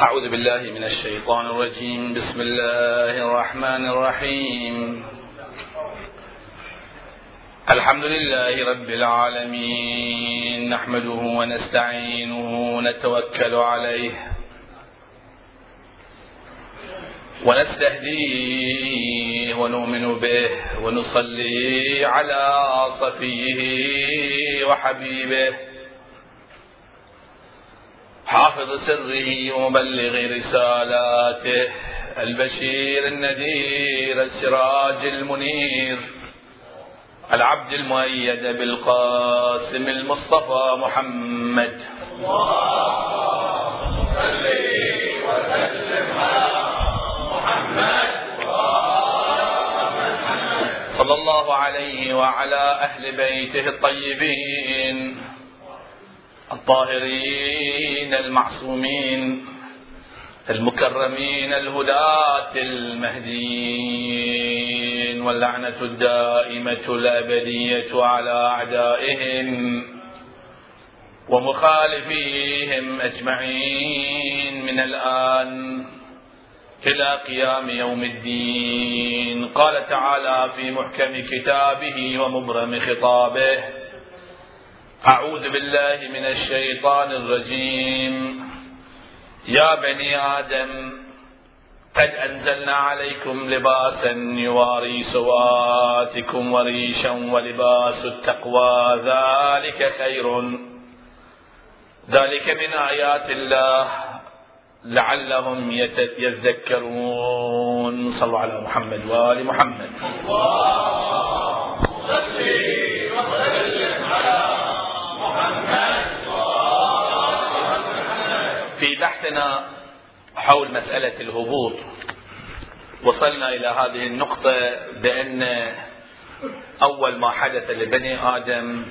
أعوذ بالله من الشيطان الرجيم. بسم الله الرحمن الرحيم. الحمد لله رب العالمين. نحمده ونستعينه ونتوكل عليه ونستهديه ونؤمن به ونصلي على صفيه وحبيبه حافظ سره ومبلغ رسالاته البشير النذير السراج المنير العبد المؤيد بالقاسم المصطفى محمد. صلى الله عليه وعلى أهل بيته الطيبين. الطاهرين المعصومين المكرمين الهداة المهديين واللعنة الدائمة الأبدية على أعدائهم ومخالفيهم أجمعين من الآن إلى قيام يوم الدين. قال تعالى في محكم كتابه ومبرم خطابه أعوذ بالله من الشيطان الرجيم. يا بني آدم قد أنزلنا عليكم لباسا يواري سواتكم وريشا ولباس التقوى. ذلك خير. ذلك من آيات الله. لعلهم يذكرون. صلوا على محمد وآل محمد. الله وسلم على محمد في بحثنا حول مسألة الهبوط. وصلنا إلى هذه النقطة بأن أول ما حدث لبني آدم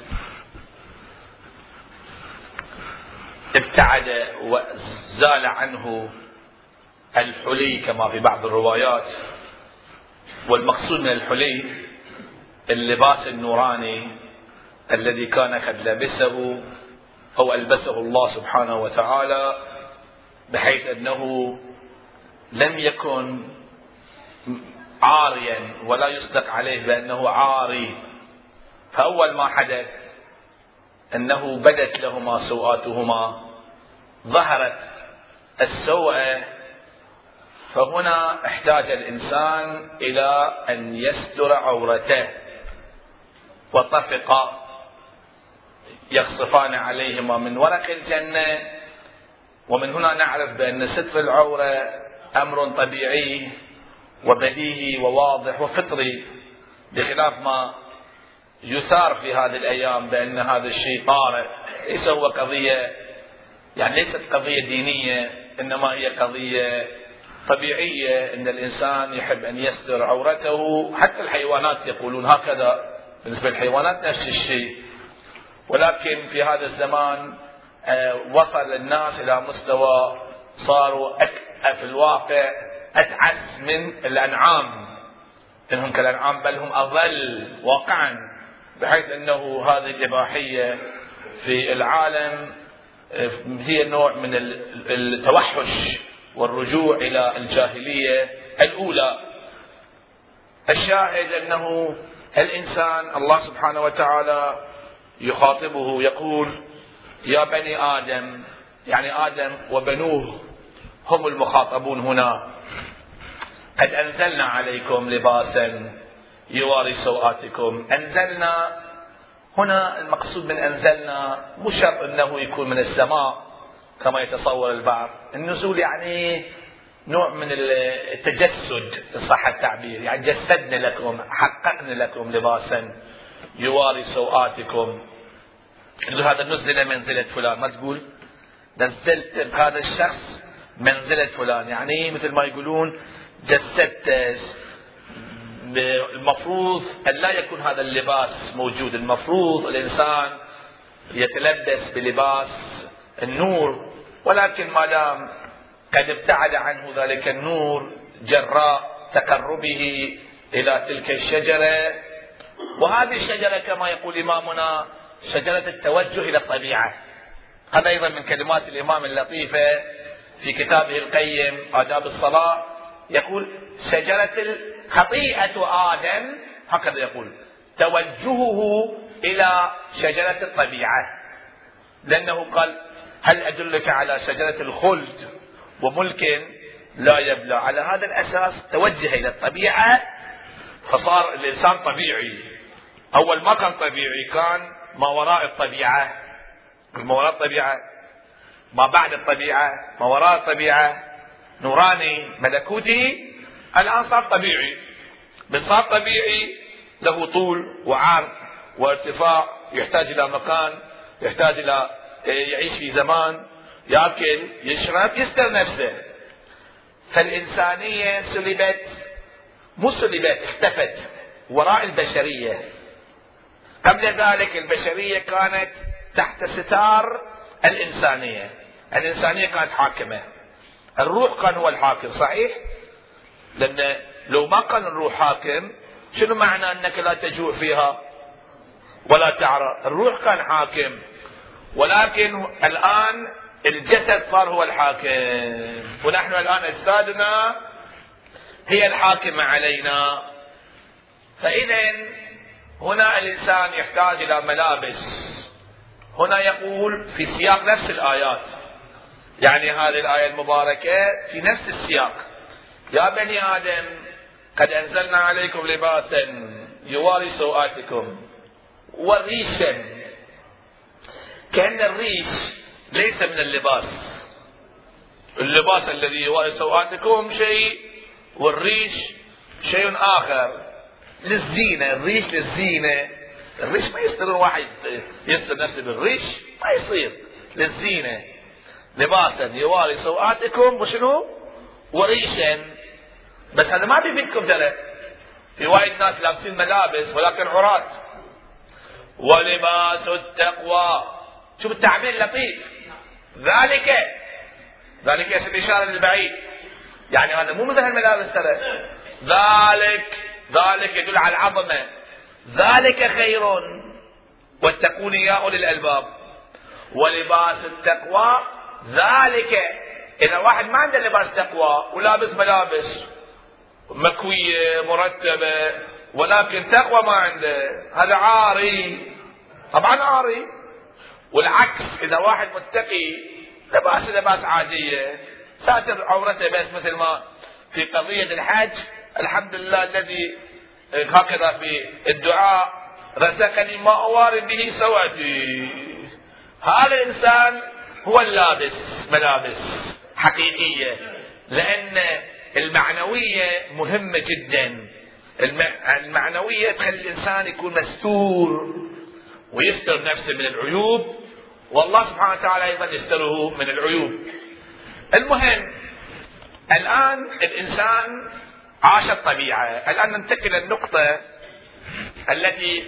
ابتعد وزال عنه الحلي كما في بعض الروايات. والمقصود من الحلي اللباس النوراني الذي كان قد لبسه أو ألبسه الله سبحانه وتعالى بحيث أنه لم يكن عاريا ولا يصدق عليه بأنه عاري. فأول ما حدث أنه بدت لهما سوءاتهما ظهرت السوءه فهنا احتاج الإنسان إلى أن يستر عورته وطفق يخصفان عليهما من ورق الجنة. ومن هنا نعرف بأن ستر العورة أمر طبيعي وبديهي وواضح وفطري بخلاف ما يثار في هذه الأيام بأن هذا الشيء طارئ. ليس هو قضية يعني ليست قضية دينية إنما هي قضية طبيعية إن الإنسان يحب أن يستر عورته. حتى الحيوانات يقولون هكذا. بالنسبة للحيوانات نفس الشيء. ولكن في هذا الزمان وصل الناس إلى مستوى صاروا في الواقع اتعس من الأنعام. إنهم كالأنعام بل هم اضل واقعا بحيث أنه هذه الإباحية في العالم هي نوع من التوحش والرجوع إلى الجاهلية الأولى. الشاهد أنه الإنسان الله سبحانه وتعالى يخاطبه يقول يا بني آدم يعني آدم وبنوه هم المخاطبون هنا. قد أنزلنا عليكم لباسا يواري سوآتكم أنزلنا هنا المقصود من أنزلنا مو شرط إنه يكون من السماء كما يتصور البعض. النزول يعني نوع من التجسد إن صح التعبير. يعني جسدنا لكم حققنا لكم لباسا يواري سوآتكم هذا نزل منزلة فلان ما تقول نزلت بهذا الشخص منزلة فلان. يعني مثل ما يقولون جسدت المفروض أن لا يكون هذا اللباس موجود. المفروض الإنسان يتلبس بلباس النور ولكن ما دام قد ابتعد عنه ذلك النور جراء تقربه إلى تلك الشجرة. وهذه الشجرة كما يقول إمامنا شجرة التوجه إلى الطبيعة. هذا أيضا من كلمات الإمام اللطيفة في كتابه القيم آداب الصلاة. يقول شجرة خطيئة آدم هكذا يقول توجهه إلى شجرة الطبيعة. لأنه قال هل أدلك على شجرة الخلد؟ وملك لا يبلى. على هذا الأساس توجه إلى الطبيعة فصار الإنسان طبيعي. أول ما كان طبيعي كان ما وراء الطبيعة ما وراء الطبيعة ما بعد الطبيعة ما وراء الطبيعة نوراني ملكوتي الآن صار طبيعي. من صار طبيعي له طول وعرض وارتفاع يحتاج إلى مكان يحتاج إلى يعيش في زمان ياكل يشرب يستر نفسه. فالإنسانية سلبت مو سلبت اختفت. وراء البشرية. قبل ذلك البشرية كانت تحت ستار الإنسانية. الإنسانية كانت حاكمة. الروح كان هو الحاكم صحيح؟ لأن لو ما كان الروح حاكم شنو معنى أنك لا تجوع فيها ولا تعرى؟ الروح كان حاكم. ولكن الآن الجسد صار هو الحاكم. ونحن الآن أجسادنا هي الحاكمة علينا. فإذا هنا الإنسان يحتاج إلى ملابس. هنا يقول في سياق نفس الآيات. يعني هذه الآية المباركة في نفس السياق. يا بني آدم قد أنزلنا عليكم لباسا يواري سوآتكم وريشا كأن الريش ليس من اللباس. اللباس الذي يواري سوآتكم شيء والريش شيء آخر. للزينة الريش للزينة. الريش ما يصير واحد يستر نفسه بالريش ما يصير. للزينة. لباسا يواري سوآتكم وشنو؟ وريشا. بس هذا ما بيفيدكم ترى. في وايد ناس لابسين ملابس ولكن عراة. ولباس التقوى. شوف التعبير لطيف. ذلك. ذلك اسم إشارة للبعيد. يعني هذا مو مثل الملابس ترى. ذلك ذلك يدل على العظمة. ذلك خير. واتقون يا أولي الألباب. ولباس التقوى ذلك. إذا واحد ما عنده لباس تقوى ولابس ملابس مكوية مرتبة ولكن تقوى ما عنده هذا عاري. طبعا عاري. والعكس إذا واحد متقي لباس لباس عادية ساتر عورته بس مثل ما في قضية الحج الحمد لله الذي هكذا في الدعاء رزقني ما أواري به سواتي. هذا الإنسان هو اللابس ملابس حقيقية لأن المعنوية مهمة جدا. المعنوية تخلي الإنسان يكون مستور ويستر نفسه من العيوب والله سبحانه وتعالى أيضا يستره من العيوب. المهم الآن الإنسان عاش الطبيعة. الآن ننتقل النقطة التي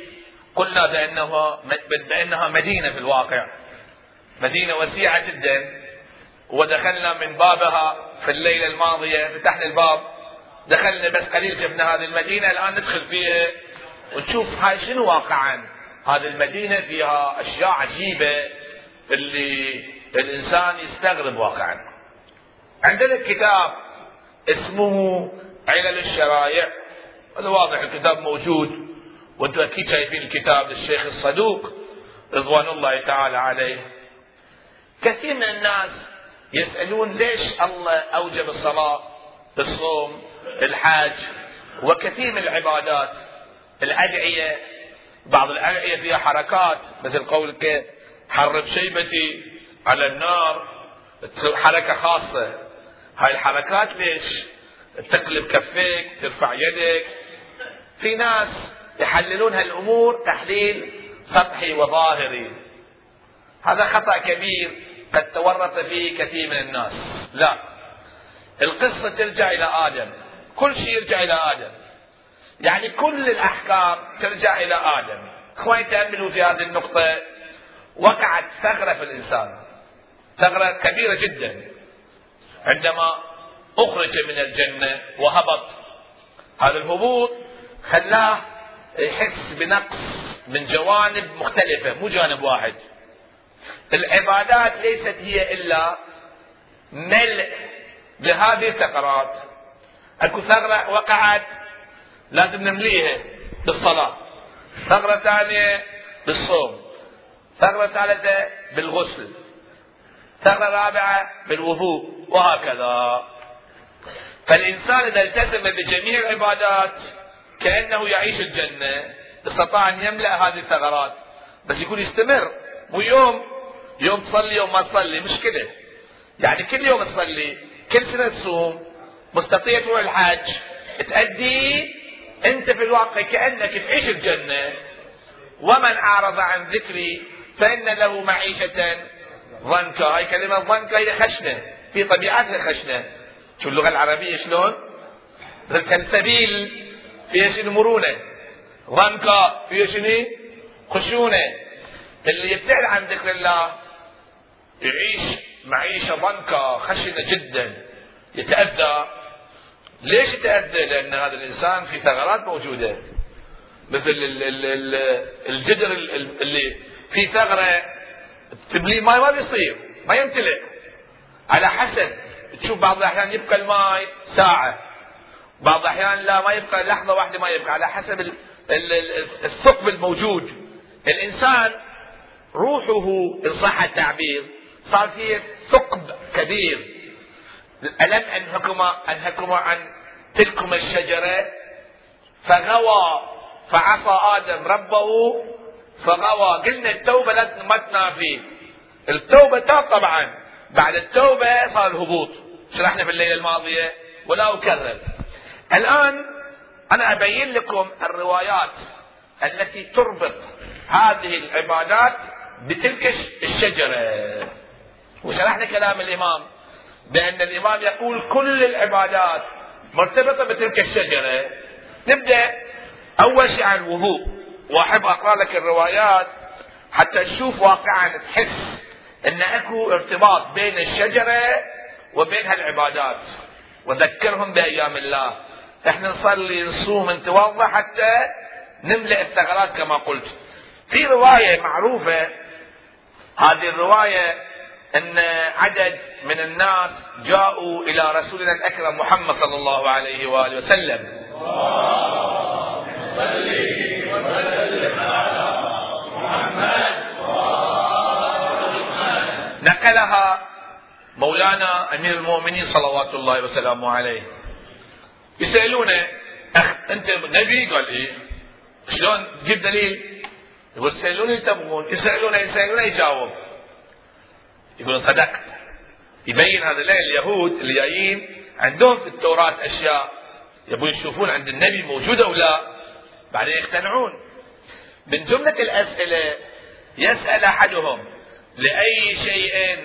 قلنا بأنها بأنها مدينة في الواقع. مدينة وسيعة جدا. ودخلنا من بابها في الليلة الماضية فتحنا الباب. دخلنا بس قليل شفنا هذه المدينة. الآن ندخل فيها ونشوف هاي شنو واقعا. هذه المدينة فيها أشياء عجيبة اللي الإنسان يستغرب واقعا. عندنا كتاب اسمه علل الشرائع هذا واضح الكتاب موجود. وأنتم أكيد شايفين الكتاب للشيخ الصدوق رضوان الله تعالى عليه. كثير من الناس يسألون ليش الله أوجب الصلاة الصوم الحاج؟ وكثير من العبادات الأدعية بعض الأدعية فيها حركات مثل قولك حرب شيبتي على النار حركة خاصة. هاي الحركات ليش؟ تقلب كفيك ترفع يدك. في ناس يحللون هالأمور تحليل سطحي وظاهري. هذا خطأ كبير قد تورط فيه كثير من الناس. لا. القصة ترجع إلى آدم. كل شيء يرجع إلى آدم. يعني كل الأحكام ترجع إلى آدم. إخواني تأملوا في هذه النقطة. وقعت ثغرة في الإنسان. ثغرة كبيرة جدا. عندما أخرج من الجنة وهبط. هذا الهبوط خلاه يحس بنقص من جوانب مختلفة مو جانب واحد. العبادات ليست هي إلا ملء لهذه الثغرات. أكو ثغرة وقعت لازم نمليها بالصلاة. ثغرة ثانية بالصوم. ثغرة ثالثة بالغسل. ثغرة رابعة بالوضوء. وهكذا. فالإنسان إذا التزم بجميع العبادات كأنه يعيش الجنة استطاع أن يملأ هذه الثغرات. بس يكون يستمر مو يوم يوم تصلي يوم ما تصلي. مشكلة. يعني كل يوم تصلي كل سنة تصوم مستطيع تروح الحج تأدي أنت في الواقع كأنك تعيش الجنة. ومن أعرض عن ذكري فإن له معيشة ضنكا. هاي كلمة ضنكا هي خشنة. في طبيعتها خشنة. شو اللغة العربية شلون؟ كالسبيل فيها شنو؟ مرونة. ضنكا فيها شنو؟ خشونة. اللي يبتعد عن ذكر الله يعيش معيشة ضنكا خشنة جدا. يتأذى. ليش يتأذى؟ لأن هذا الإنسان في ثغرات موجودة. مثل الجدر اللي في ثغرة تبليه ماي ما بيصير ما يمتلئ. على حسب. تشوف بعض الأحيان يبقى الماء ساعة. بعض الأحيان لا ما يبقى لحظة واحدة ما يبقى على حسب الثقب الموجود. الإنسان روحه إن صح التعبير صار فيه ثقب كبير. ألم أنهكما أنهكما عن تلكما الشجرة؟ فغوى فعصى آدم ربه فغوى. قلنا التوبة ما تنافي التوبة تاب طبعا. بعد التوبة صار الهبوط. شرحنا في الليلة الماضية ولا أكرر. الآن أنا أبين لكم الروايات التي تربط هذه العبادات بتلك الشجرة. وشرحنا كلام الإمام بأن الإمام يقول كل العبادات مرتبطة بتلك الشجرة. نبدأ أول شيء عن الوضوء. وأحب أقرأ لك الروايات حتى تشوف واقعا تحس أن أكو ارتباط بين الشجرة وبين هالعبادات. وذكرهم بأيام الله. إحنا نصلي نصوم نتوضأ حتى نملئ الثغرات كما قلت. في رواية معروفة هذه الرواية إن عدد من الناس جاءوا إلى رسولنا الأكرم محمد صلى الله عليه وآله وسلم. وسلم على محمد نقلها مولانا أمير المؤمنين صلوات الله وسلامه عليه. يسألونه أخ أنت نبي؟ قال إيه؟ شلون تجيب دليل؟ يقول سألوني تبغون يسألونه يسألونه يجاوب. يقول صدقت يبين هذا لا اليهود اللي جايين عندهم في التوراة أشياء يبون يشوفون عند النبي موجودة أو لا بعدين يقتنعون من جملة الأسئلة يسأل أحدهم لأي شيء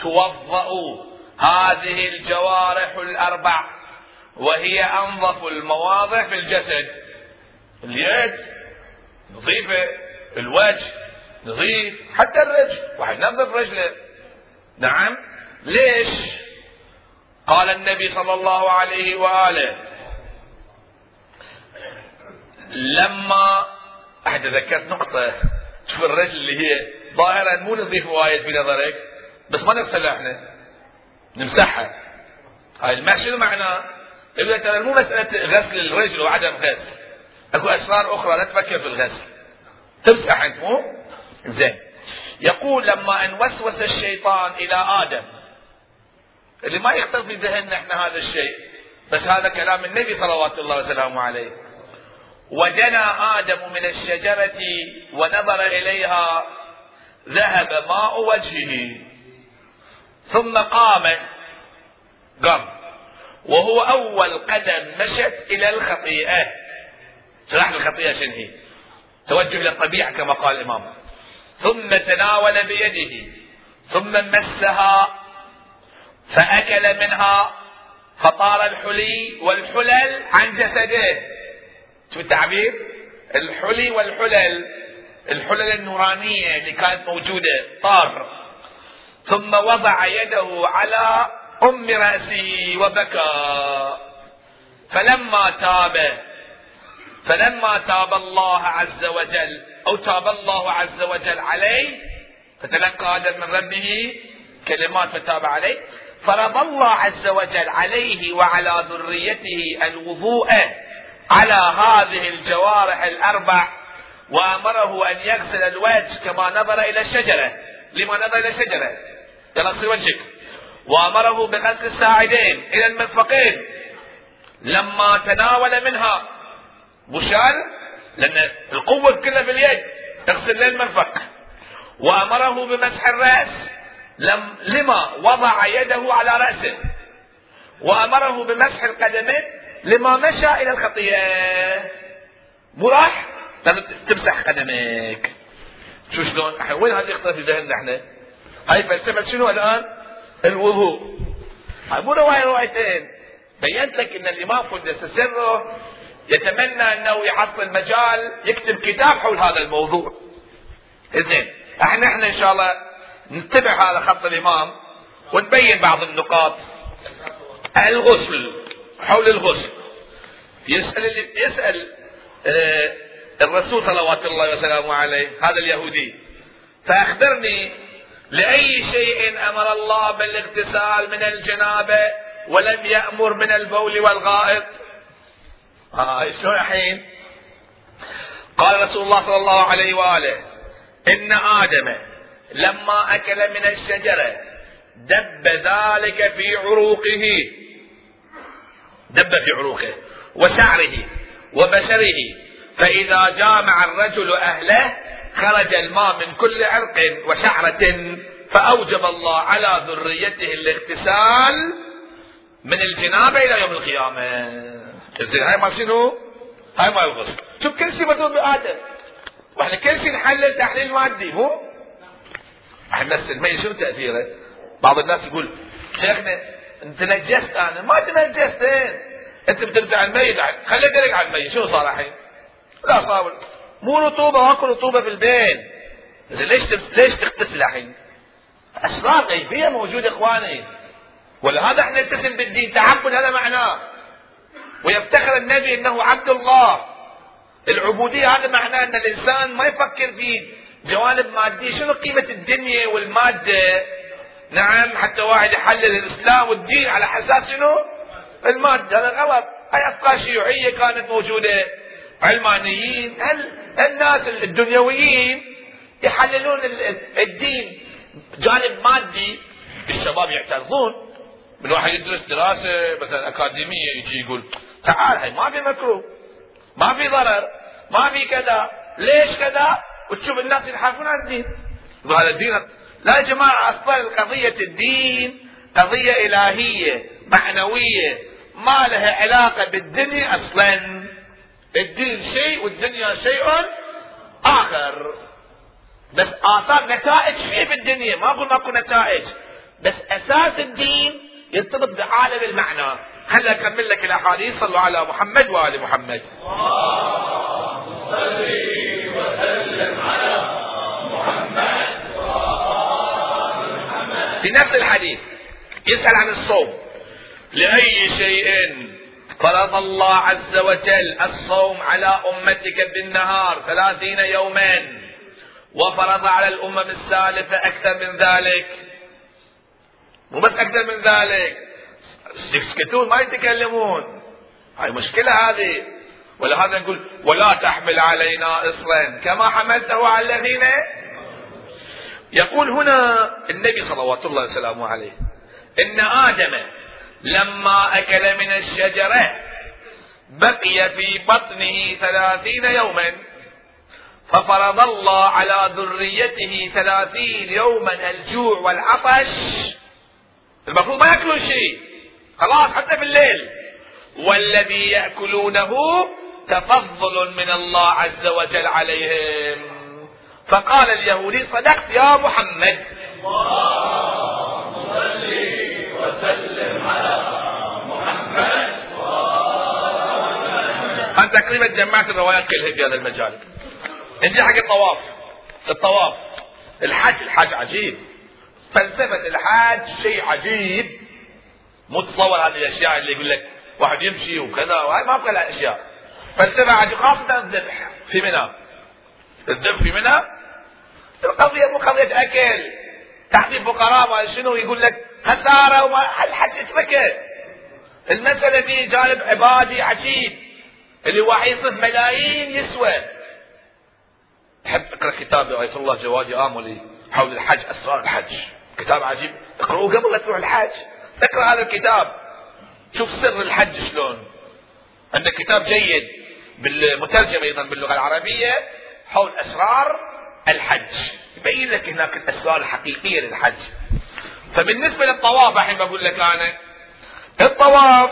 توضأ. هذه الجوارح الأربع وهي أنظف المواضع في الجسد. اليد نظيفة الوجه نظيف حتى الرجل. واحد ينظف رجله. نعم. ليش؟ قال النبي صلى الله عليه وآله لما أحد ذكرت نقطة شوف الرجل اللي هي ظاهرا مو نظيف وايد في نظرك بس ما نغسلها إحنا نمسحها. هاي الماء شنو معناه؟ يقول ترى مو مسألة غسل الرجل وعدم غسل. أكو اسرار أخرى لا تفكر في الغسل تمسح أنت مو؟ زين. يقول لما ان وسوس الشيطان إلى آدم اللي ما يخطر في ذهننا إحنا هذا الشيء بس هذا كلام النبي صلوات الله وسلامه عليه. ودنا آدم من الشجرة ونظر إليها ذهب ماء وجهه. ثم قام قام. وهو أول قدم مشت إلى الخطيئة. شرح الخطيئة شنو هي؟ توجه للطبيعه كما قال الإمام. ثم تناول بيده. ثم مسها فأكل منها فطار الحلي والحلل عن جسده. شو التعبير. الحلي والحلل. الحلل النورانية اللي كانت موجودة طار. ثم وضع يده على أم رأسه وبكى. فلما تاب فلما تاب الله عز وجل أو تاب الله عز وجل عليه فتلقى آدم من ربه كلمات فتاب عليه. فرض الله عز وجل عليه وعلى ذريته الوضوء على هذه الجوارح الأربع وأمره أن يغسل الوجه كما نظر إلى الشجره لما نظر إلى الشجره اغسل وجهك. وأمره بغسل الساعدين إلى المرفقين لما تناول منها مشال لأن القوة كلها في اليد تغسل للمرفق وأمره بمسح الرأس. لم لما وضع يده على رأسه. وأمره بمسح القدمين لما مشى إلى الخطية. مو راح؟ تمسح قدميك. شو شلون؟ وين هذه يخطر في ذهننا إحنا؟ هاي فلسفة شنو الآن؟ الوضوء. هاي مو رواية روايتين. بينت لك إن الامام قدس سره يتمنى إنه يعطل مجال يكتب كتاب حول هذا الموضوع. زين إحنا إحنا إن شاء الله نتبع هذا خط الإمام ونبين بعض النقاط. الغسل حول الغسل. يسأل يسأل آه الرسول صلوات الله وسلامه عليه هذا اليهودي. فأخبرني لأي شيء أمر الله بالاغتسال من الجنابة ولم يأمر من البول والغائط. آه شلون الحين؟ قال رسول الله صلى الله عليه وآله إن آدم لما أكل من الشجرة دب ذلك في عروقه دب في عروقه وشعره وبشره فإذا جامع الرجل أهله خرج الماء من كل عرق وشعرة فأوجب الله على ذريته الاغتسال من الجنابة إلى يوم القيامة زين هاي ما شنو؟ هاي ما الغسل شوف كل شيء مرتبط بآدم وإحنا كل شيء نحلل تحليل مادي مو؟ إحنا نفس المي شنو تأثيره؟ بعض الناس يقول شيخنا أنت نجست أنا ما تنجست أنت بترجع الميت خلي دلك على الميت شو صار الحين؟ لا صابر مو رطوبة ماكو رطوبة في البيت. ليش ليش تغتسل الحين؟ اسرار غيبية موجودة إخواني. ولهذا إحنا نلتزم بالدين تعبد هذا معناه. ويفتخر النبي إنه عبد الله. العبودية هذا معناه إن الإنسان ما يفكر في جوانب مادية. شنو قيمة الدنيا والمادة؟ نعم حتى واحد يحلل الإسلام والدين على حساب شنو؟ المادة. هذا غلط. هاي أفكار شيوعية كانت موجودة. علمانيين الناس الدنيويين يحللون الدين جانب مادي؟ الشباب يعترضون. من واحد يدرس دراسة مثلا أكاديمية يجي يقول تعال هاي ما في مكروه ما في ضرر ما في كذا ليش كذا؟ وتشوف الناس ينحرفون عن الدين. هذا الدين لا يا جماعة أصلا قضية الدين قضية إلهية معنوية ما لها علاقة بالدنيا أصلا. الدين شيء والدنيا شيء آخر. بس آثار نتائج فيه في الدنيا. ما أقول ماكو نتائج. بس أساس الدين يرتبط بعالم المعنى. خليني أكمل لك الأحاديث. صلوا على محمد وآل محمد صلي وسلم على محمد. في نفس الحديث يسأل عن الصوم. لأي شيء؟ فرض الله عز وجل الصوم على أمتك بالنهار ثلاثين يوما وفرض على الأمم السالفة أكثر من ذلك. مو بس أكثر من ذلك يسكتون ما يتكلمون. هاي مشكلة هذه. ولهذا نقول ولا تحمل علينا إصرا كما حملته على الذين. يقول هنا النبي صلوات الله وسلامه عليه إن آدم لما أكل من الشجرة بقي في بطنه ثلاثين يوما ففرض الله على ذريته ثلاثين يوما الجوع والعطش. المفروض ما يأكلون شيء خلاص حتى في الليل. والذي يأكلونه تفضل من الله عز وجل عليهم. فقال اليهودي صدقت يا محمد. اللهم صل وسلم. أنا تقريبا جمعت الروايات كلها في هذا المجال. نجي حق الطواف. الطواف. الحج الحج عجيب. فلسفة الحاج شيء عجيب. مو تصور هذه الأشياء اللي يقول لك واحد يمشي وكذا وهي ما بقى الاشياء فلسفة عجيب خاصة الذبح في منى. الذبح في منى. القضية مو قضية أكل. تحديد فقراء شنو يقول لك خساره وما الحج اتركه المساله دي جانب عبادي عجيب اللي واحد يصرف ملايين يسوى. تحب تقرأ كتاب آية الله جوادي آملي حول الحج أسرار الحج. كتاب عجيب. اقرأوه قبل لا تروح الحج. اقرأ هذا الكتاب. شوف سر الحج شلون. عندك كتاب جيد. بالمترجم أيضا باللغة العربية. حول أسرار الحج. يبين لك هناك الأسرار الحقيقية للحج. فبالنسبة للطواف الحين بقول لك أنا الطواف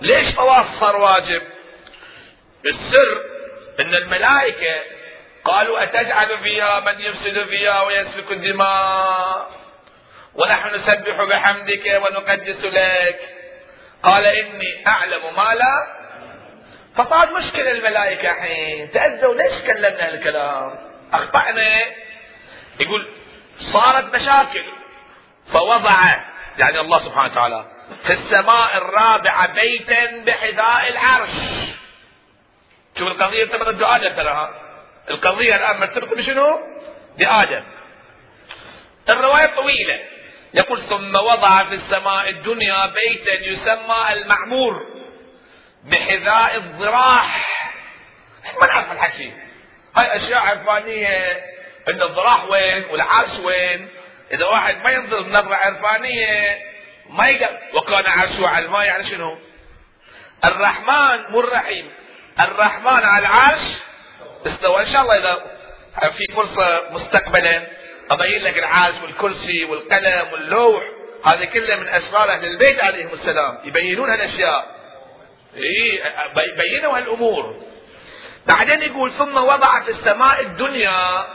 ليش طواف صار واجب؟ السر إن الملائكة قالوا أتجعل فيها من يفسد فيها ويسفك الدماء؟ ونحن نسبح بحمدك ونقدس لك. قال إني أعلم ما لا. فصارت مشكلة الملائكة الحين. تأذوا ليش كلمنا الكلام أخطأنا. يقول صارت مشاكل. فوضع يعني الله سبحانه وتعالى في السماء الرابعة بيتا بحذاء العرش. شوف القضية ارتبطت بآدم تراها القضية الآن مرتبطة بشنو؟ بآدم. الرواية طويلة. يقول ثم وضع في السماء الدنيا بيتا يسمى المعمور بحذاء الضراح. ما نعرف الحكي. هاي أشياء عرفانية إن الضراح وين والعرش وين. إذا واحد ما ينظر بنظرة عرفانية ما يقدر. وكان عرشه على الماء يعني شنو؟ الرحمن مو الرحيم. الرحمن على العرش استوى. إن شاء الله إذا في فرصة مستقبلا ابين لك العرش والكرسي والقلم واللوح هذه كلها من أسرار أهل البيت عليهم السلام. يبينون هالأشياء. إيه بينوا هالأمور. بعدين يقول ثم وضع في السماء الدنيا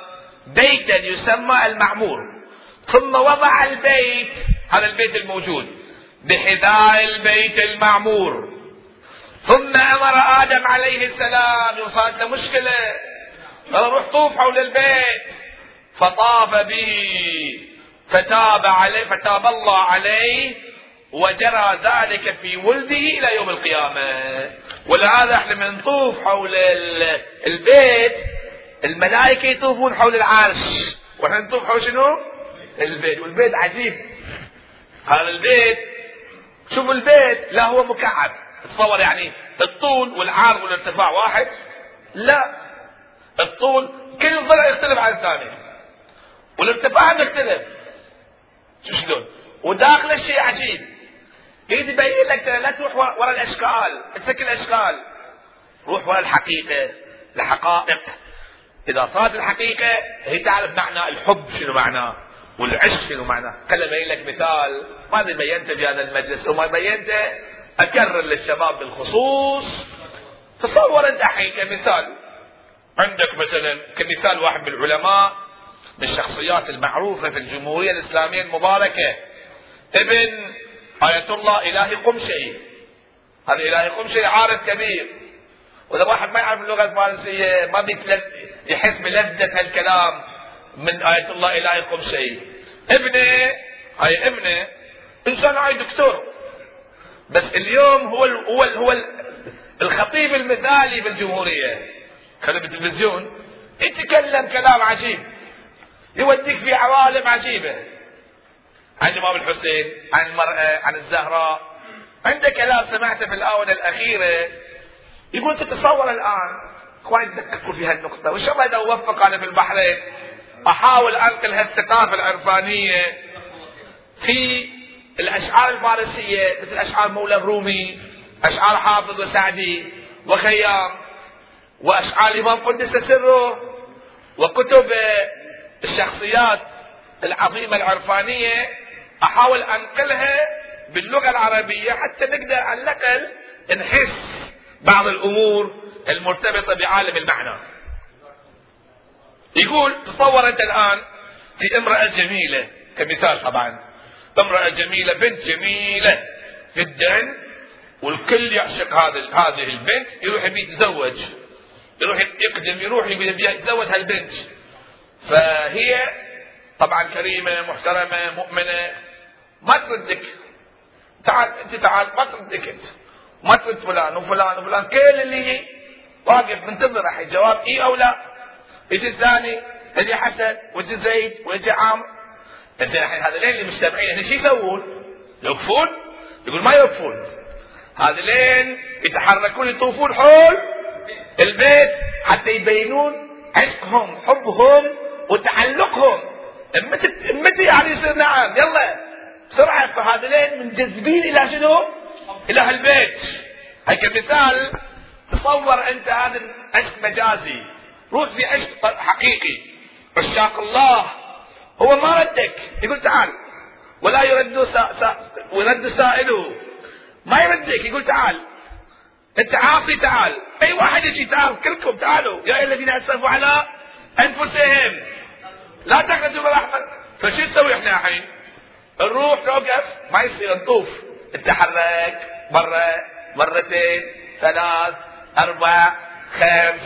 بيتا يسمى المعمور. ثم وضع البيت. هذا البيت الموجود. بحذاء البيت المعمور. ثم أمر آدم عليه السلام. صارت له مشكلة. قال روح طوف حول البيت. فطاف به. فتاب عليه فتاب الله عليه. وجرى ذلك في ولده إلى يوم القيامة. ولهذا إحنا من نطوف حول البيت. الملائكة يطوفون حول العرش. وإحنا نطوف حول شنو؟ البيت والبيت عجيب. هذا البيت شوفوا البيت لا هو مكعب. تصور يعني الطول والعرض والارتفاع واحد. لا الطول كل ضلع يختلف عن الثاني. والارتفاع يختلف شلون؟ وداخل الشيء عجيب. يريد يبين لك لا تروح ورا الأشكال. اترك الأشكال. روح ورا الحقيقة الحقائق إذا صارت الحقيقة هي تعرف معنى الحب شنو معناه. والعشق شنو معناه؟ خليني أبين لك مثال. ما بينته في هذا المجلس. وما بينته أكرر للشباب بالخصوص. تصور انت الحين كمثال. عندك مثلا كمثال واحد من العلماء من الشخصيات المعروفة في الجمهورية الإسلامية المباركة. ابن آية الله إلهي قمشي هذا إلهي قمشي عارف كبير. وإذا واحد ما يعرف اللغة الفارسية ما يحس بلذة هالكلام. من آية الله إلهي قمشي ابني هاي ابني إنسان هاي دكتور. بس اليوم هو ال هو ال هو ال الخطيب المثالي بالجمهورية. كان بالتلفزيون. يتكلم كلام عجيب. يوديك في عوالم عجيبة. عن الإمام الحسين عن المرأة عن الزهراء. عنده كلام سمعته في الآونة الأخيرة. يقول تتصور الآن. أخواني تدققوا في هالنقطة. وإن شاء الله إذا اوفق أنا في البحرين. أحاول أنقل هالثقافة العرفانية في الأشعار الفارسية مثل أشعار مولى الرومي أشعار حافظ وسعدي وخيام وأشعار الإمام قدس سره وكتب الشخصيات العظيمة العرفانية. أحاول أنقلها باللغة العربية حتى نقدر على الأقل نحس بعض الأمور المرتبطة بعالم المعنى. يقول تصور أنت الآن في امرأة جميلة كمثال طبعا. امرأة جميلة بنت جميلة جدا والكل يعشق هذا هذه البنت يروح يبي يتزوج. يروح يقدم يروح يبي يتزوج هالبنت. فهي طبعا كريمة محترمة مؤمنة. ما تردك. تعال أنت تعال ما تردك أنت. ما ترد فلان وفلان وفلان. كل اللي واقف منتظر الجواب إي أو لا. يجي الثاني يجي حسن ويجي زيد ويجي عامر زين الحين هذا اللي مجتمعين هنا شو يسوون؟ يوقفون؟ يقول ما يوقفون. هذلين يتحركون يطوفون حول البيت حتى يبينون عشقهم حبهم وتعلقهم. متى متى يعني يصير نعم يلا. بسرعة فهذلين منجذبين إلى شنو؟ إلى هالبيت. هاي كمثال تصور أنت هذا عشق مجازي. روح في عشق حقيقي. عشاق الله. هو ما ردك. يقول تعال. ولا يرد سا سا ويرد سائله. ما يردك. يقول تعال. أنت عاصي تعال. أي واحد يجي تعال. كلكم تعالوا. يا الذين أسرفوا على أنفسهم. لا تخرجوا برحمة فشو نسوي إحنا الحين؟ نروح نوقف ما يصير نطوف نتحرك مرة. مرتين. ثلاث. أربع. خمس.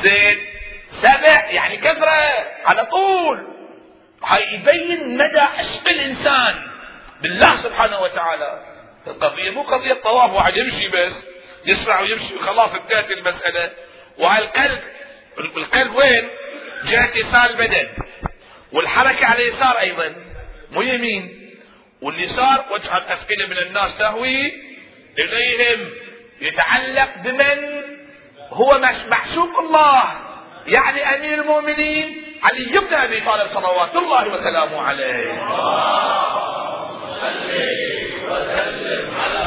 ست. سبع يعني كثرة على طول. يبين مدى عشق الإنسان بالله سبحانه وتعالى. القضية مو قضية طواف واحد يمشي بس يسرع ويمشي وخلاص انتهت المسألة. وعلى القلب وين؟ جهة يسار البدن. والحركة على اليسار أيضا مو يمين. واليسار وجه الأفئدة من الناس تهوي إليهم. يتعلق بمن هو معشوق الله. يعني أمير المؤمنين علي بن أبي طالب صلوات الله وسلامه عليه. وسلم على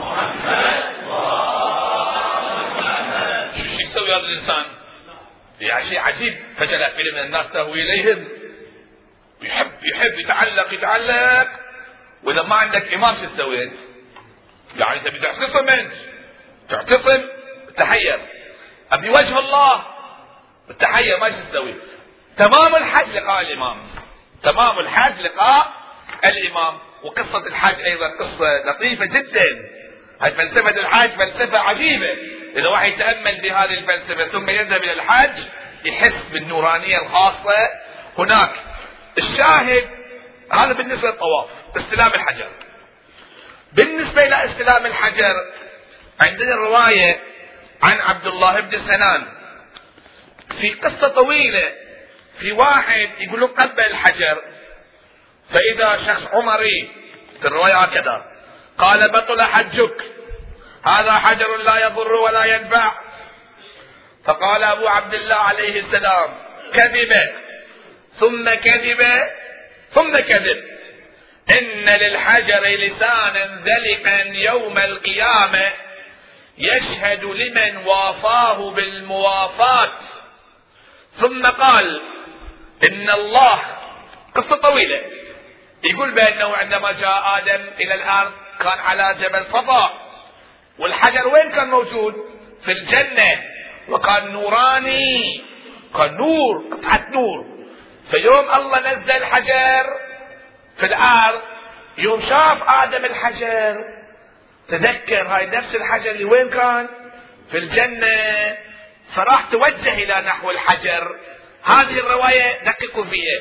محمد شو يسوي هذا الإنسان؟ يعني شيء عجيب. فجأة فيلم من الناس تهوي إليهم. يحب يحب يتعلق يتعلق. وإذا ما عندك امام شو سويت؟ يعني انت بتعتصم أنت. تعتصم تحير. أبي وجه الله. التحير ما تسوي؟ تمام الحج لقاء الإمام. تمام الحج لقاء الإمام. وقصة الحج أيضا قصة لطيفة جدا. هاي فلسفة الحج فلسفة عجيبة. إذا واحد يتأمل بهذه الفلسفة ثم يذهب إلى الحج يحس بالنورانية الخاصة. هناك الشاهد هذا بالنسبة للطواف استلام الحجر. بالنسبة إلى استلام الحجر عندنا رواية عن عبد الله بن سنان. في قصة طويلة في واحد يقول له قبل الحجر فإذا شخص عمري في الرواية هكذا قال بطل حجك هذا حجر لا يضر ولا ينفع. فقال أبو عبد الله عليه السلام كذب ثم كذب ثم كذب. إن للحجر لسانا ذلقا يوم القيامة يشهد لمن وافاه بالموافاة. ثم قال إن الله قصة طويلة. يقول بأنه عندما جاء آدم إلى الأرض كان على جبل صفا والحجر وين كان موجود؟ في الجنة وكان نوراني كان نور قطعة نور. فيوم الله نزل حجر في الأرض يوم شاف آدم الحجر تذكر هاي نفس الحجر اللي وين كان؟ في الجنة. فراح توجه إلى نحو الحجر. هذه الرواية دققوا فيها.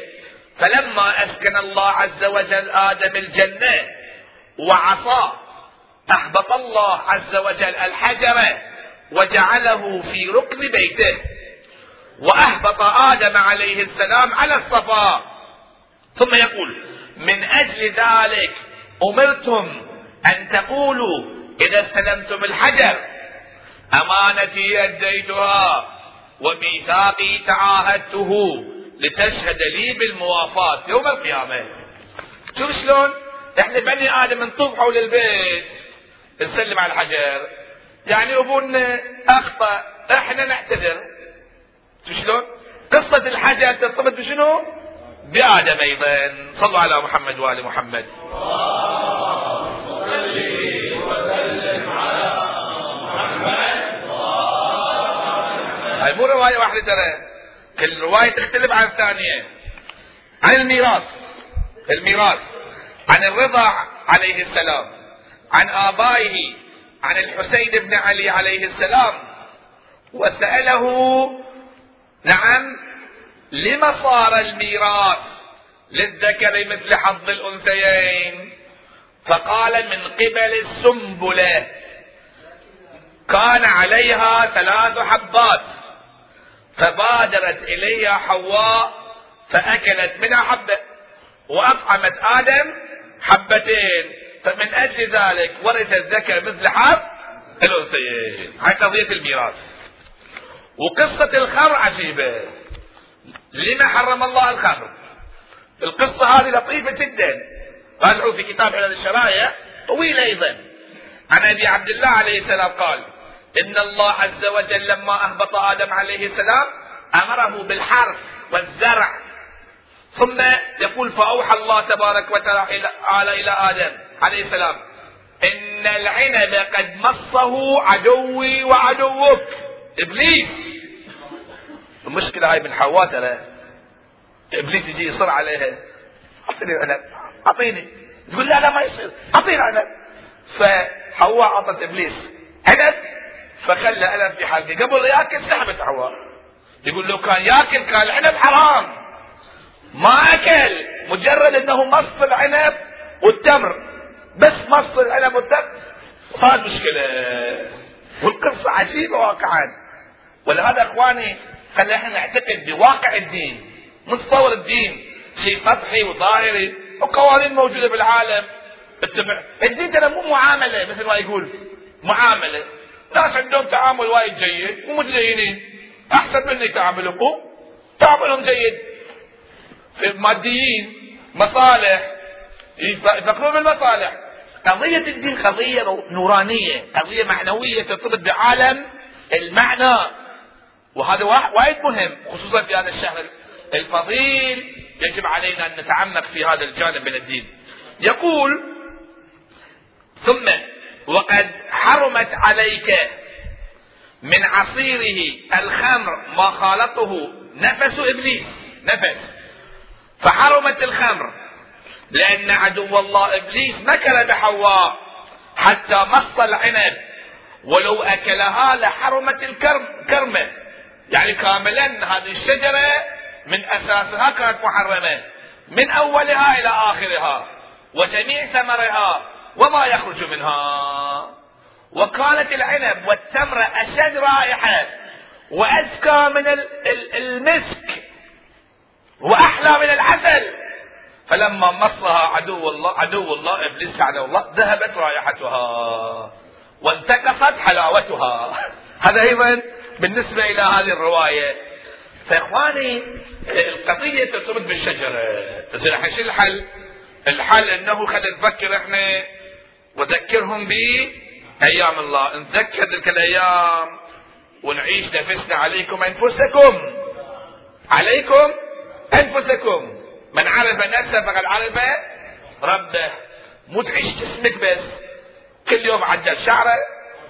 فلما أسكن الله عز وجل آدم الجنة وعصى احبط الله عز وجل الحجر وجعله في ركن بيته. وأهبط آدم عليه السلام على الصفا. ثم يقول من أجل ذلك أمرتم أن تقولوا إذا استلمتم الحجر أمانتي أديتها وميثاقي تعاهدته لتشهد لي بالموافاة يوم القيامة. شوف شلون؟ إحنا بني آدم نطوف حول البيت نسلم على الحجر. يعني أبونا أخطأ. إحنا نعتذر. شلون؟ قصة الحجر ترتبط بشنو؟ بآدم أيضا. صلوا على محمد وآل محمد وسلم على محمد هاي مو رواية واحدة ترى. كل رواية تختلف عن الثانية. عن الميراث. الميراث. عن الرضا عليه السلام. عن آبائه. عن الحسين بن علي عليه السلام. وسأله نعم لم صار الميراث للذكر مثل حظ الأنثيين؟ فقال من قبل السنبلة. كان عليها ثلاث حبات. فبادرت إليها حواء فأكلت منها حبة وأطعمت آدم حبتين. فمن أجل ذلك ورث الذكر مثل حظ الأنثيين. هاي قضية الميراث. وقصة الخمر عجيبة. لما حرم الله الخمر؟ القصة هذه لطيفة جدا. راجعوا في كتاب علل الشرائع طويل أيضا. عن أبي عبد الله عليه السلام قال إن الله عز وجل لما أهبط آدم عليه السلام أمره بالحرث والزرع. ثم يقول فأوحى الله تبارك وتعالى إلى آدم عليه السلام إن العنب قد مصه عدوي وعدوك. إبليس! المشكلة هاي من حواء ترى إبليس يجي يصر عليها. أعطيني عنب أعطيني. تقول لا لا ما يصير. أعطيني عنب فحواء اعطت إبليس. عنب! فخلى عنب في حلقه قبل يأكل سحبت حواء يقول لو كان يأكل كان العنب حرام. ما أكل. مجرد إنه مص العنب والتمر. بس مص العنب والتمر. صار مشكلة. والقصة عجيبة واقعا. ولهذا إخواني خلينا إحنا نعتقد بواقع الدين نتصور الدين شيء سطحي وظاهري وقوانين موجودة بالعالم. الدين ترى مو معاملة مثل ما يقول معاملة. ناس عندهم تعامل وايد جيد ومتدينين أحسن مني تعاملكم. تعاملهم جيد. في ماديين مصالح. يفكرون بالمصالح قضية الدين قضية نورانية قضية معنوية ترتبط بعالم المعنى. وهذا وايد مهم خصوصا في هذا الشهر الفضيل. يجب علينا أن نتعمق في هذا الجانب من الدين. يقول ثم وقد حرمت عليك من عصيره الخمر ما خالطه نفس إبليس. نفس. فحرمت الخمر. لأن عدو الله إبليس مكر بحواء حتى مص العنب. ولو أكلها لحرمت الكرمه يعني كاملا هذه الشجرة من أساسها كانت محرمة. من أولها إلى آخرها. وجميع ثمرها. وما يخرج منها. وكانت العنب والتمر أشد رائحة وأزكى من المسك وأحلى من العسل. فلما مصها عدو الله عدو الله إبليس عدو الله ذهبت رائحتها وانتقصت حلاوتها. هذا أيضا بالنسبة إلى هذه الرواية. فإخواني القضية ترتبط بالشجرة. زين الحين شو الحل؟ الحل إنه خلينا نفكر إحنا وذكرهم بايام الله. نذكر تلك الأيام ونعيش نفسنا عليكم أنفسكم. عليكم أنفسكم. من عرف نفسه فقد عرف ربه. مو تعيش جسمك بس. كل يوم عدل شعره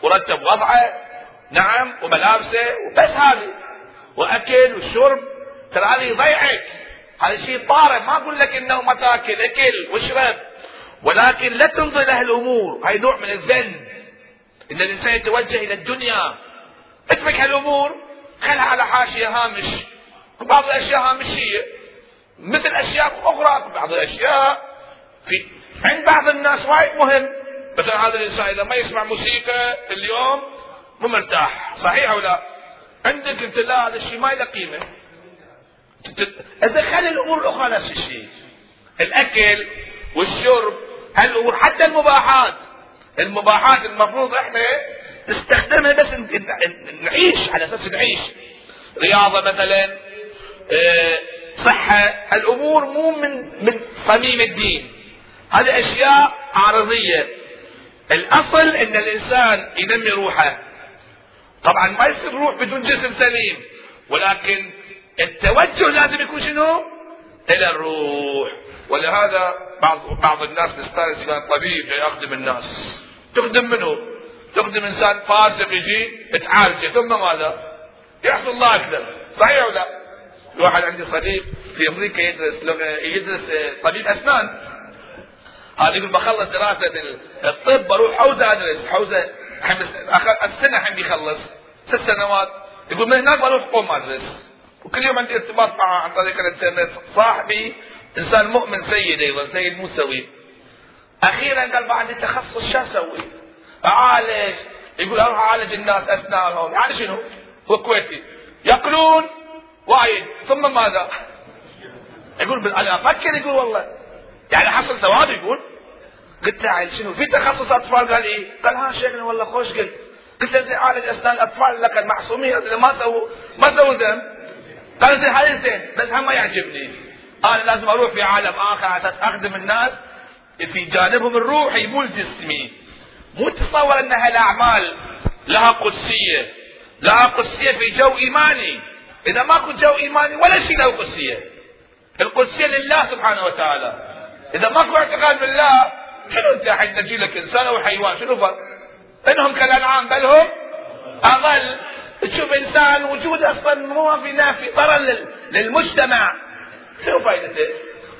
ورتب وضعه. نعم وملابسه وبس هذه. وأكل وشرب. ترى هذا يضيعك هذا شيء طارئ. ما أقول لك إنه ما تاكل أكل واشرب. ولكن لا تنظر له الأمور. هاي نوع من الزن إن الإنسان يتوجه إلى الدنيا. اترك هالامور خلها على حاشية هامش. بعض الأشياء هامشية. مثل أشياء أخرى. بعض الأشياء في عند بعض الناس وايد مهم. مثلا هذا الإنسان إذا ما يسمع موسيقى اليوم مو مرتاح. صحيح أو لا؟ عندك أنت لا هذا الشيء ما له قيمة. ادخل الأمور الأخرى نفس الشيء. الأكل والشرب هالامور حتى المباحات؟ المباحات المفروض إحنا نستخدمها بس نعيش على أساس نعيش. رياضة مثلا آه صحة هالامور مو من من صميم الدين. هذه أشياء عارضية. الأصل إن الإنسان ينمي روحه. طبعا ما يصير روح بدون جسم سليم ولكن التوجه لازم يكون شنو؟ إلى الروح. ولهذا بعض بعض الناس نستأنس كان طبيب يخدم الناس. تخدم منه؟ تخدم إنسان فاسق يجي تعالجه ثم ماذا؟ يحصل الله أكثر صحيح ولا؟ لا؟ واحد عندي صديق في أمريكا يدرس يدرس طبيب أسنان. هذا يقول بخلص دراسة الطب بروح حوزة أدرس. حوزه السنة الحين بيخلص ست سنوات. يقول من هناك بروح قوم أدرس. وكل يوم عندي ارتباط معه عن طريق الانترنت. صاحبي إنسان مؤمن سيد أيضا سيد موسوي. أخيرا قال بعد التخصص شو أسوي؟ أعالج. يقول أروح أعالج الناس اسنانهم يعني شنو؟ هو كويتي. يأكلون وايد. ثم ماذا؟ يقول أنا أفكر يقول والله. يعني حصل ثواب يقول؟ قلت له شنو؟ في تخصص أطفال؟ قال إيه؟ قال ها شيخنا والله خوش قلت. قلت له زين عالج أسنان الأطفال لك المعصومين. ما سووا ما سووا ذنب. قال زين هذا زين بس هم ما يعجبني. أنا لازم أروح في عالم آخر على أساس أخدم الناس. في جانبهم الروحي مو الجسمي مو تصور ان هالاعمال لها قدسية. لها قدسية في جو إيماني. إذا ماكو جو إيماني ولا شيء له قدسية. القدسية لله سبحانه وتعالى. إذا ماكو اعتقاد بالله شنو أنت الحين نجي لك إنسان أو حيوان؟ شنو فرق؟ إنهم كالأنعام بل هم أضل. تشوف إنسان وجود أصلا مو في نافي ضرر للمجتمع شنو فائدته؟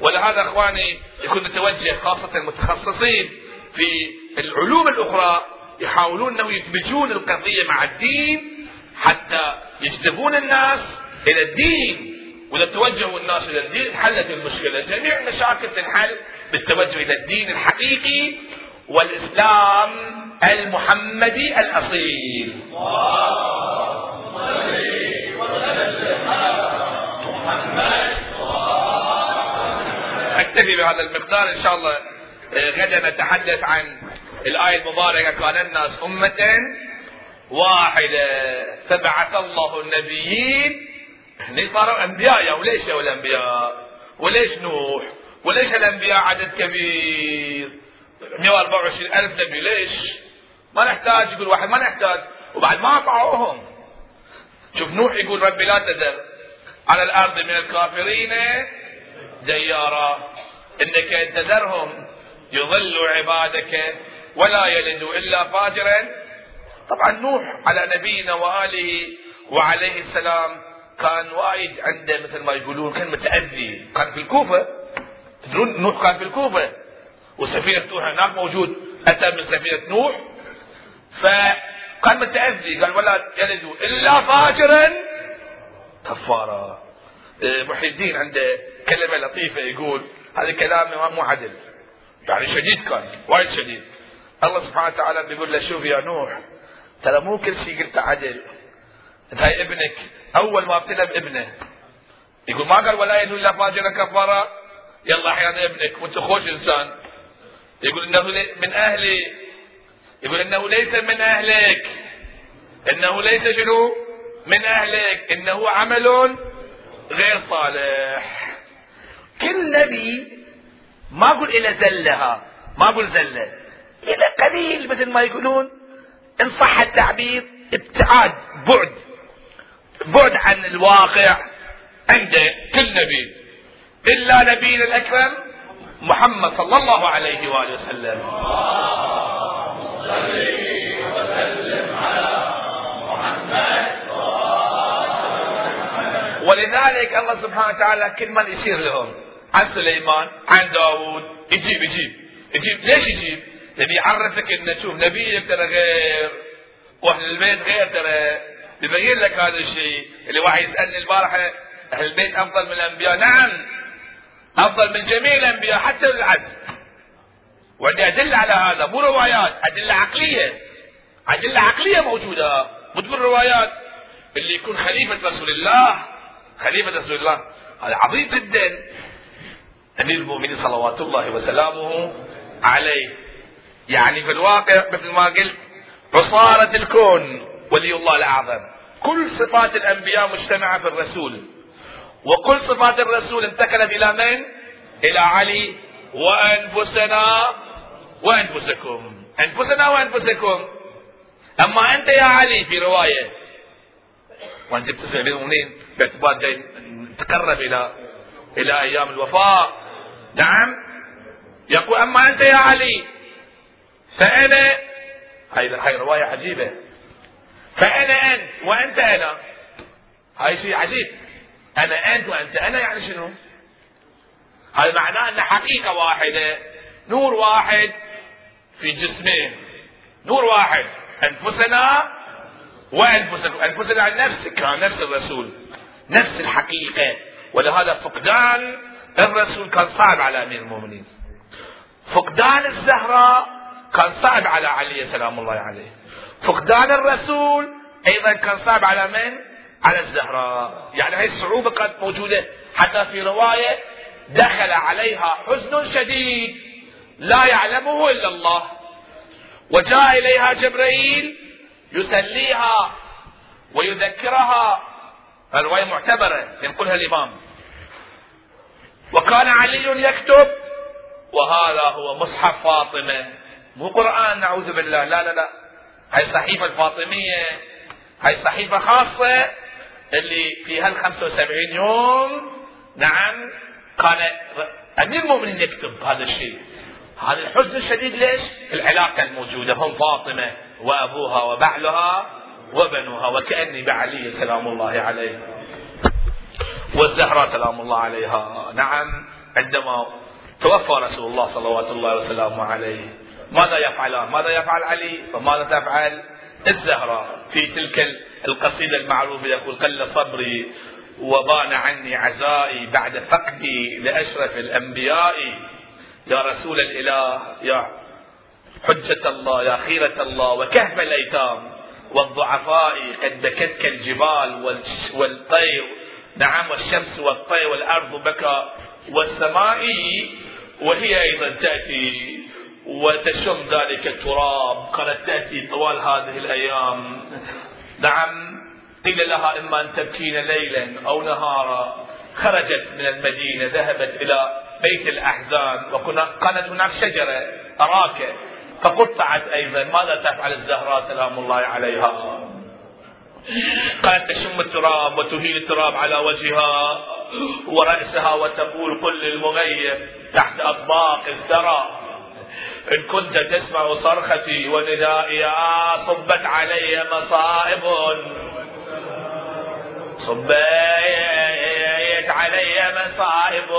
ولهذا إخواني يكون متوجه خاصة المتخصصين في العلوم الأخرى يحاولون انه يدمجون القضية مع الدين حتى يجذبون الناس إلى الدين وإذا توجهوا الناس إلى الدين حلت المشكلة، جميع المشاكل تنحل بالتوجه إلى الدين الحقيقي والإسلام المحمدي الأصيل. أكتفي بهذا المقدار. إن شاء الله آه، غدا نتحدث عن الآية المباركة. كان الناس أمة واحدة. فبعث الله النبيين. هني صاروا أنبياء يا وليش يا الأنبياء؟ وليش نوح؟ وليش الأنبياء عدد كبير؟ 124 ألف نبي ليش؟ ما نحتاج يقول واحد ما نحتاج. وبعد ما أطاعوهم. شوف نوح يقول ربي لا تذر على الأرض من الكافرين ديارا. إنك إن تذرهم يضل عبادك ولا يلد إلا فاجرا. طبعا نوح على نبينا وآله وعليه السلام كان وايد عنده مثل ما يقولون كان متاذي كان في الكوفة. تدرون نوح كان في الكوفة. وسفينة نوح هناك موجود. أتى من سفينة نوح. فكان متأذي قال ولا يلد إلا فاجرا كفاره إيه، محي الدين عنده كلمة لطيفة يقول هذا كلام مو عدل. يعني شديد كان وايد شديد. الله سبحانه وتعالى بيقول له شوف يا نوح ترى مو كل شيء قلت عدل. هاي ابنك أول ما ابتلى بابنه يقول ما قال ولا يدل إلا فاجرا كفارا. يلا أحيانا ابنك وأنت خوش إنسان. يقول إنه من أهلي يقول إنه ليس من أهلك. إنه ليس شنو؟ من أهلك. إنه عمل غير صالح. كل نبي ما أقول إلى زلها ما أقول زلة. إلى قليل مثل ما يقولون إن صح التعبير ابتعاد بعد. بعد عن الواقع عند كل نبي. إلا نبينا الأكرم محمد صلى الله عليه وآله وسلم. ولذلك الله سبحانه وتعالى كل من يصير لهم؟ عن سليمان عن داوود. يجيب يجيب. يجيب. ليش يجيب؟ يبي يعرفك إنه شوف نبيك ترى غير وأهل البيت غير ترى. ببين لك هذا الشيء. اللي واحد يسألني البارحة أهل البيت أفضل من الأنبياء؟ نعم. أفضل من جميع الأنبياء حتى العز وعندي ادله على هذا مو روايات أدلة عقلية. أدلة عقلية موجودة. مو بالروايات اللي يكون خليفة رسول الله خليفة رسول الله. هذا عظيم جدا. أمير المؤمنين صلوات الله وسلامه عليه. يعني في الواقع مثل ما قلت عصارة الكون ولي الله الأعظم. كل صفات الأنبياء مجتمعة في الرسول. وكل صفات الرسول انتقلت إلى من؟ إلى علي. وأنفسنا وأنفسكم. أنفسنا وأنفسكم. أما أنت يا علي في رواية. وأن جبت منين؟ باعتبار جاي تقرب إلى إلى أيام الوفاة. نعم. يقول أما أنت يا علي فأنا هاي هاي رواية عجيبة. فأنا أنت وأنت أنا. هاي شيء عجيب. أنا أنت وأنت أنا يعني شنو؟ هذا معناه أن حقيقة واحدة نور واحد. في جسمين. نور واحد. أنفسنا وأنفسكم أنفسنا عن نفسك. نفس الرسول. نفس الحقيقة. ولهذا فقدان الرسول كان صعب على أمير المؤمنين. فقدان الزهراء كان صعب على علي سلام الله عليه. فقدان الرسول أيضا كان صعب على من؟ على الزهراء يعني هذه الصعوبة كانت موجودة. حتى في رواية دخل عليها حزن شديد. لا يعلمه إلا الله. وجاء إليها جبريل يسليها ويذكرها. الرواية معتبرة. ينقلها الإمام. وكان علي يكتب وهذا هو مصحف فاطمة. مو قرآن نعوذ بالله. لا لا لا. هاي الصحيفة الفاطمية. هاي صحيفة خاصة اللي في هال 75 يوم نعم كان أمير المؤمنين يكتب هذا الشيء. هذا الحزن الشديد ليش؟ العلاقة الموجودة هم فاطمة وأبوها وبعلها وبنوها وكأني بعلي سلام الله عليه. والزهراء سلام الله عليها. نعم عندما توفى رسول الله صلوات الله وسلامه عليه ماذا يفعلان ماذا يفعل علي؟ وماذا تفعل؟ الزهراء في تلك القصيدة المعروفة يقول قل صبري وبان عني عزائي بعد فقدي لأشرف الأنبياء. يا رسول الإله يا حجة الله يا خيرة الله وكهف الأيتام. والضعفاء قد بكتك الجبال والطير. نعم والشمس والطير والأرض بكى. والسماء وهي أيضا تأتي وتشم ذلك التراب. كانت تأتي طوال هذه الأيام. نعم قيل لها إما أن تبكين ليلا أو نهارا. خرجت من المدينة ذهبت إلى بيت الأحزان. وكانت هناك شجرة أراكة فقطعت أيضا. ماذا تفعل الزهراء؟ سلام الله عليها. قالت تشم التراب وتهيل التراب على وجهها ورأسها وتقول قل للمغيب تحت أطباق الثرى. إن كنت تسمع صرختي وندائي آه صبت علي مصائب. صبيت علي مصائب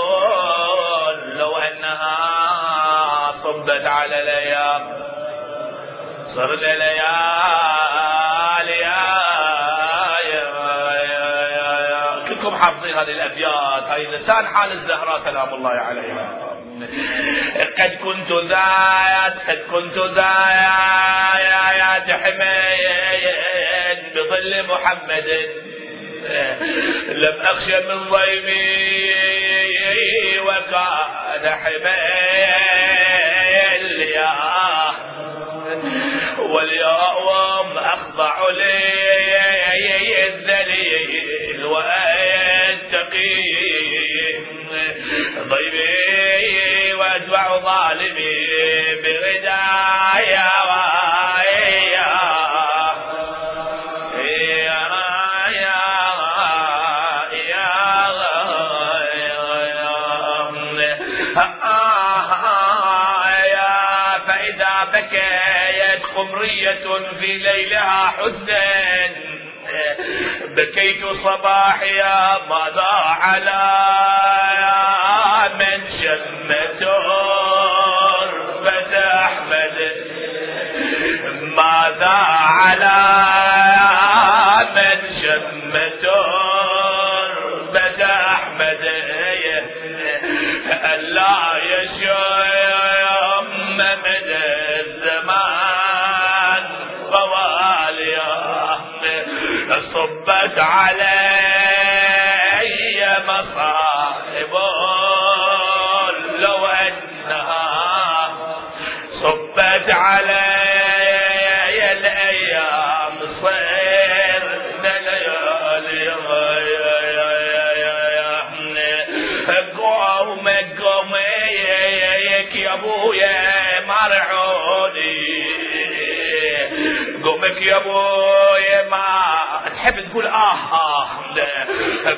لو أنها صبت على الأيام. صر ليالي كلكم حافظين هذه الأبيات. هاي لسان حال الزهراء سلام الله عليها. قد كنت ذات قد كنت ذات حمين بظل محمد. لم أخش من ضيمي وكان حميل يا واليوم أخضع لي الذليل وأتقي ضيمي وأتبع ظالمي. حزنا بكيت صباحيا ماذا على من شم تربة أحمد ماذا على صبت علي مصائب لو أنها صبت علي الأيام صير ليالي قوم قوم يا أبويا مرعوني. قومك يا أبويا ما تحب تقول آه آه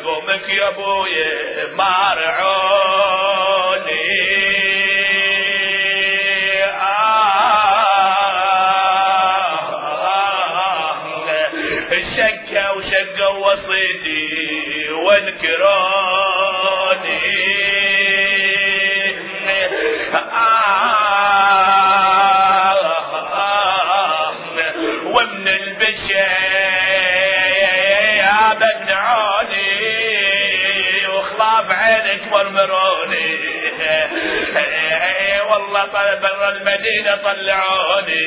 قومك يا ابويا مرعوني. شكا وشكا وصيتي وانكروني. ومن عينك والمروني إيه، والله برا المدينة طلعوني.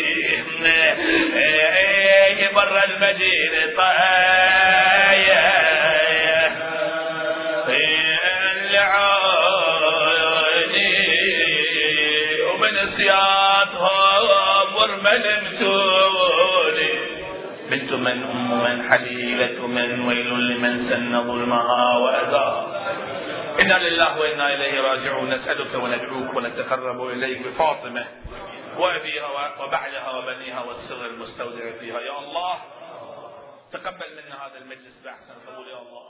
إيه، برا المدينة طلعوني. نسياتهم والملمتوني بنت من أم من حليلة من ويل لمن سن ظلمها وأذاها إنا لله وإنا إليه راجعون. نسألك وندعوك ونتقرب إليك بفاطمة وأبيها وبعلها وبنيها والسر المستودع فيها. يا الله تقبل منا هذا المجلس بأحسن قبول يا الله.